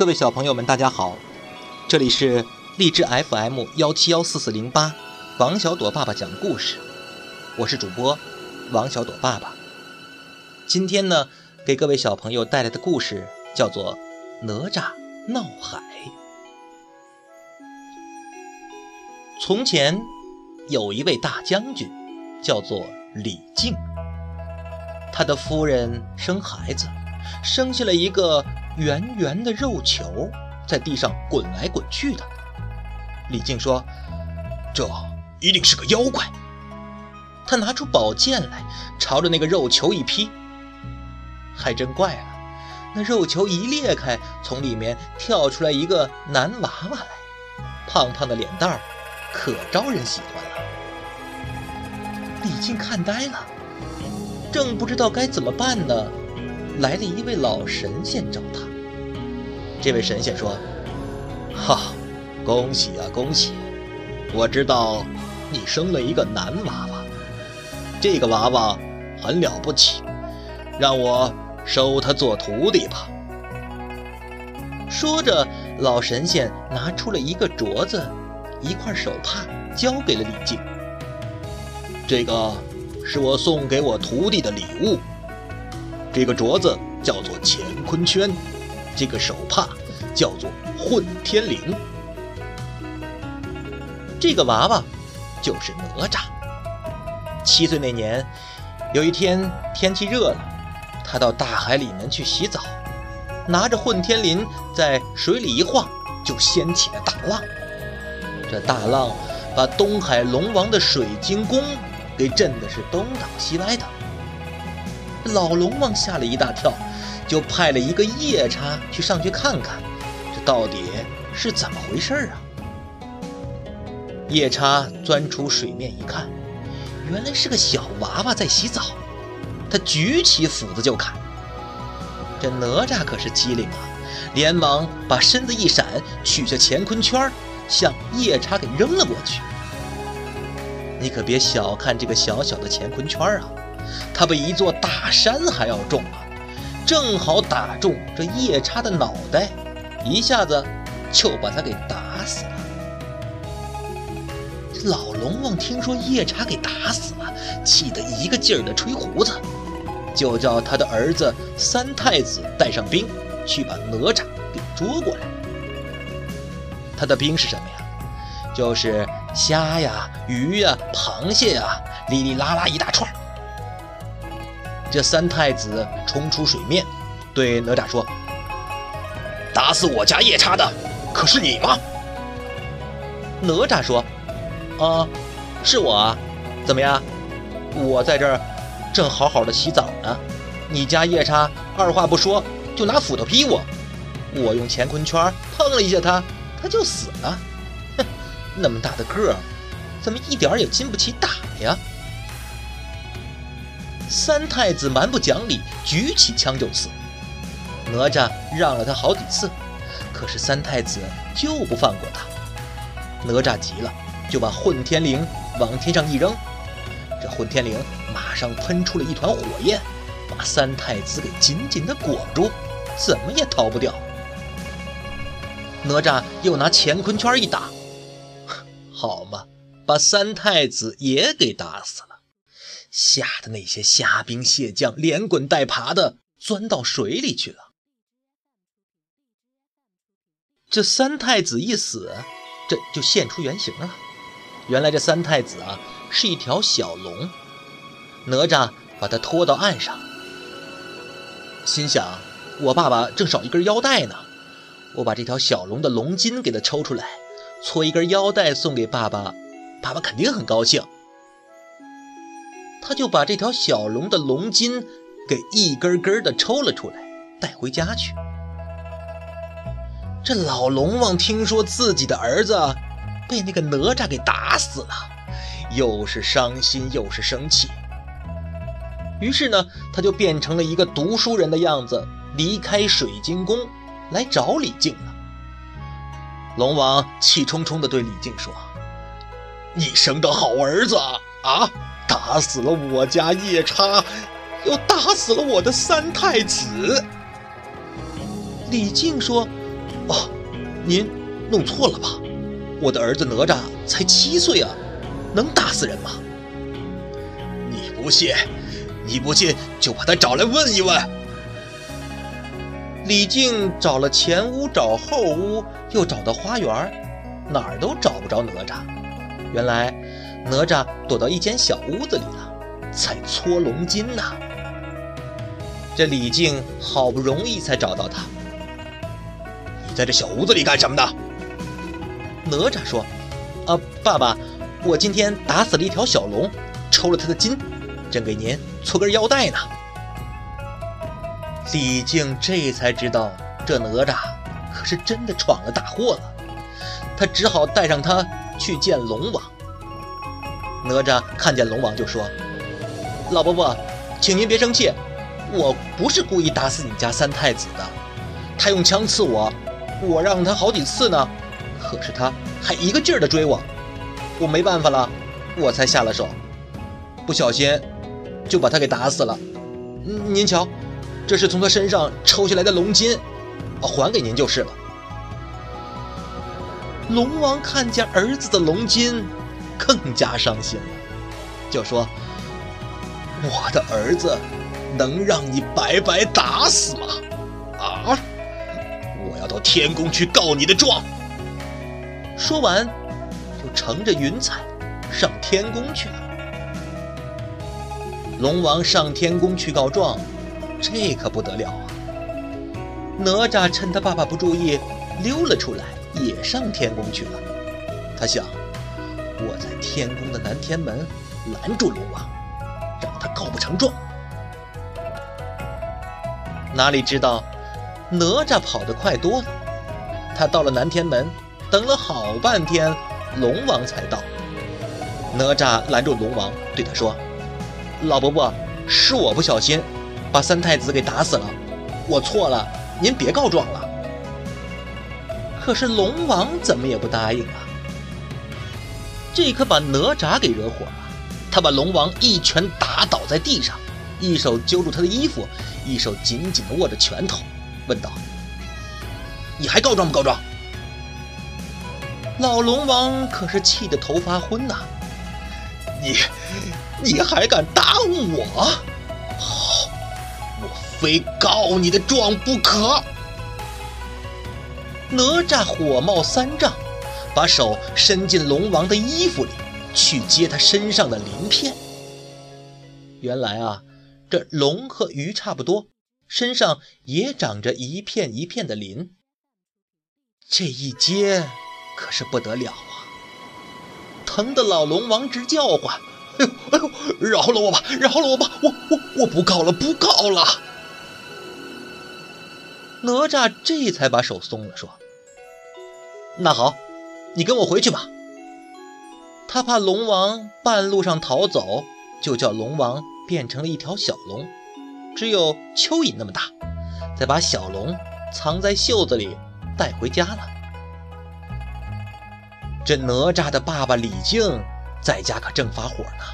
各位小朋友们，大家好，这里是荔枝 FM 幺七幺四四零八，王小朵爸爸讲故事，我是主播王小朵爸爸。今天呢，给各位小朋友带来的故事叫做《哪吒闹海》。从前有一位大将军，叫做李靖，他的夫人生孩子，生下了一个。圆圆的肉球在地上滚来滚去的。李靖说：“这一定是个妖怪。”他拿出宝剑来，朝着那个肉球一劈。还真怪了，那肉球一裂开，从里面跳出来一个男娃娃来，胖胖的脸蛋儿，可招人喜欢了。李靖看呆了，正不知道该怎么办呢。来了一位老神仙找他。这位神仙说：“哈，恭喜啊，恭喜！我知道你生了一个男娃娃，这个娃娃很了不起，让我收他做徒弟吧。”说着，老神仙拿出了一个镯子、一块手帕，交给了李靖。这个是我送给我徒弟的礼物。这个镯子叫做乾坤圈，这个手帕叫做混天绫，这个娃娃就是哪吒。七岁那年，有一天天气热了，他到大海里面去洗澡，拿着混天绫在水里一晃，就掀起了大浪。这大浪把东海龙王的水晶宫给震的是东倒西歪的。老龙王吓了一大跳，就派了一个夜叉去上去看看，这到底是怎么回事啊？夜叉钻出水面一看，原来是个小娃娃在洗澡，他举起斧子就砍。这哪吒可是机灵啊，连忙把身子一闪，取下乾坤圈，向夜叉给扔了过去。你可别小看这个小小的乾坤圈啊！它比一座大山还要重啊！正好打中这夜叉的脑袋，一下子就把他给打死了。老龙王听说夜叉给打死了，气得一个劲儿的吹胡子，就叫他的儿子三太子带上兵去把哪吒给捉过来。他的兵是什么呀？就是虾呀、鱼呀、螃蟹呀，哩哩啦啦一大串。这三太子冲出水面，对哪吒说：“打死我家夜叉的，可是你吗？”哪吒说：“啊，是我啊，怎么样？我在这儿正好好的洗澡呢，你家夜叉二话不说就拿斧头劈我，我用乾坤圈碰了一下他，他就死了。哼，那么大的个儿，怎么一点也经不起打呀？”三太子蛮不讲理，举起枪就刺。哪吒让了他好几次，可是三太子就不放过他。哪吒急了，就把混天绫往天上一扔，这混天绫马上喷出了一团火焰，把三太子给紧紧的裹住，怎么也逃不掉。哪吒又拿乾坤圈一打，好嘛，把三太子也给打死了。吓得那些虾兵蟹将连滚带爬的钻到水里去了。这三太子一死，这就现出原形了。原来这三太子啊是一条小龙，哪吒把他拖到岸上，心想：我爸爸正少一根腰带呢，我把这条小龙的龙筋给他抽出来，搓一根腰带送给爸爸，爸爸肯定很高兴。他就把这条小龙的龙筋给一根根的抽了出来，带回家去。这老龙王听说自己的儿子被那个哪吒给打死了，又是伤心又是生气。于是呢，他就变成了一个读书人的样子，离开水晶宫来找李靖了。龙王气冲冲地对李靖说：“你生的好儿子啊！”打死了我家夜叉，又打死了我的三太子。李靖说：“哦，您弄错了吧？我的儿子哪吒才七岁啊，能打死人吗？你不信，你不信就把他找来问一问。李靖找了前屋，找后屋，又找到花园，哪儿都找不着哪吒。原来哪吒躲到一间小屋子里了，在搓龙筋呢。这李靖好不容易才找到他。你在这小屋子里干什么呢？哪吒说：“啊，爸爸，我今天打死了一条小龙，抽了他的筋，正给您搓根腰带呢。”李靖这才知道，这哪吒可是真的闯了大祸了。他只好带上他去见龙王。哪吒看见龙王就说：“老伯伯，请您别生气，我不是故意打死你家三太子的。他用枪刺我，我让他好几次呢，可是他还一个劲儿的追我，我没办法了，我才下了手，不小心就把他给打死了。您瞧。”这是从他身上抽下来的龙筋，还给您就是了。龙王看见儿子的龙筋，更加伤心了，就说：“我的儿子能让你白白打死吗？啊！我要到天宫去告你的状。”说完，就乘着云彩上天宫去了。龙王上天宫去告状。这可不得了啊！哪吒趁他爸爸不注意，溜了出来，也上天宫去了。他想，天宫的南天门拦住龙王，让他告不成状。哪里知道，哪吒跑得快多了。他到了南天门，等了好半天，龙王才到。哪吒拦住龙王，对他说：“老伯伯，是我不小心。”把三太子给打死了，我错了，您别告状了。可是龙王怎么也不答应啊！这可把哪吒给惹火了，他把龙王一拳打倒在地上，一手揪住他的衣服，一手紧紧地握着拳头，问道：“你还告状不告状？”老龙王可是气得头发昏呐！你，你还敢打我？我非告你的状不可！哪吒火冒三丈，把手伸进龙王的衣服里去接他身上的鳞片。原来啊，这龙和鱼差不多，身上也长着一片一片的鳞。这一接可是不得了啊！疼得老龙王直叫唤：“哎呦哎呦，饶了我吧，饶了我吧！我我我不告了，不告了！”哪吒这才把手松了，说：“那好，你跟我回去吧。”他怕龙王半路上逃走，就叫龙王变成了一条小龙，只有蚯蚓那么大，再把小龙藏在袖子里带回家了。这哪吒的爸爸李靖在家可正发火呢。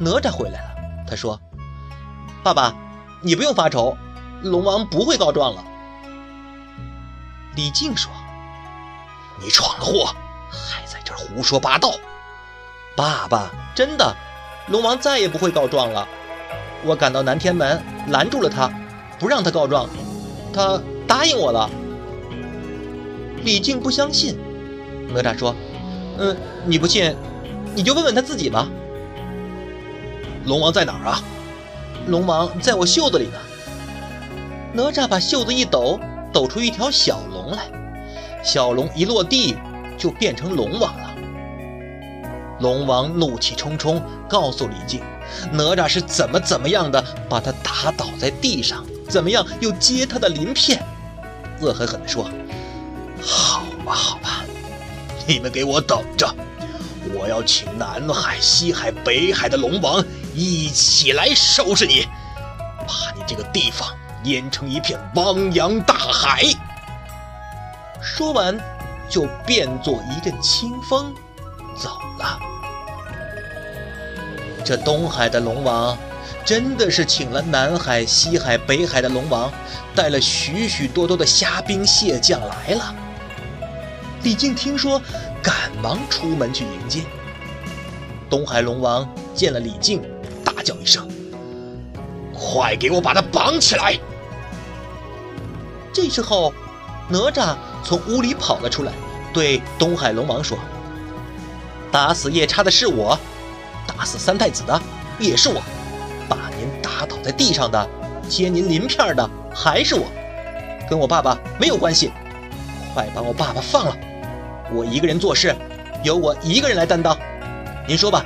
哪吒回来了，他说：“爸爸，你不用发愁，龙王不会告状了。”李靖说：“你闯了祸，还在这胡说八道！爸爸，真的，龙王再也不会告状了。我赶到南天门，拦住了他，不让他告状，他答应我了。”李靖不相信，哪吒说：“嗯，你不信，你就问问他自己吧。”龙王在哪儿啊？龙王在我袖子里呢。哪吒把袖子一抖。抖出一条小龙来，小龙一落地就变成龙王了。龙王怒气冲冲，告诉李靖，哪吒是怎么怎么样的把他打倒在地上，怎么样又接他的鳞片，恶狠狠地说：“好吧，好吧，你们给我等着，我要请南海、西海、北海的龙王一起来收拾你，把你这个地方。”淹成一片汪洋大海。说完，就变作一阵清风，走了。这东海的龙王真的是请了南海、西海、北海的龙王，带了许许多多的虾兵蟹将来了。李靖听说，赶忙出门去迎接。东海龙王见了李靖，大叫一声：“快给我把他绑起来！”这时候，哪吒从屋里跑了出来，对东海龙王说：“打死夜叉的是我，打死三太子的也是我，把您打倒在地上的、揭您鳞片的还是我，跟我爸爸没有关系。快把我爸爸放了！”我一个人做事，由我一个人来担当。您说吧，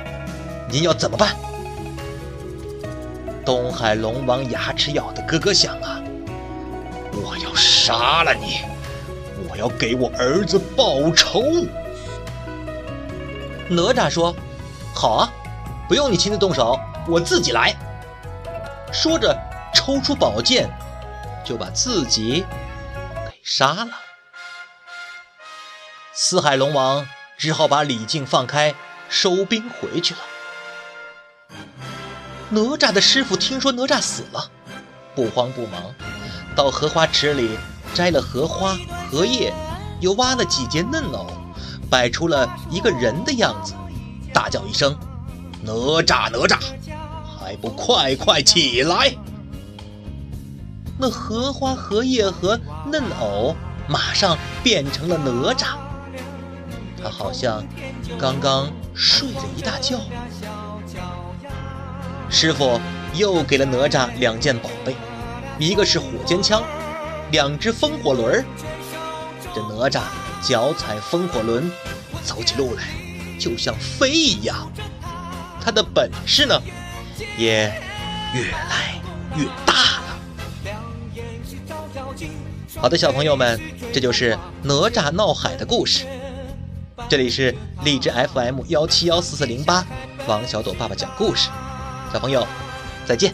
您要怎么办？东海龙王牙齿咬得咯咯响啊！我要杀了你！我要给我儿子报仇！哪吒说：“好啊，不用你亲自动手，我自己来。”说着，抽出宝剑，就把自己给杀了。四海龙王只好把李靖放开，收兵回去了。哪吒的师傅听说哪吒死了，不慌不忙，到荷花池里摘了荷花、荷叶，又挖了几节嫩藕，摆出了一个人的样子，大叫一声：“哪吒，哪吒，还不快快起来！”那荷花、荷叶和嫩藕马上变成了哪吒。他好像刚刚睡了一大觉。师傅又给了哪吒两件宝贝，一个是火尖枪，两只风火轮。这哪吒脚踩风火轮，走起路来就像飞一样。他的本事呢，也越来越大了。好的，小朋友们，这就是哪吒闹海的故事。这里是荔枝 FM 幺七幺四四零八，王小朵爸爸讲故事，小朋友再见。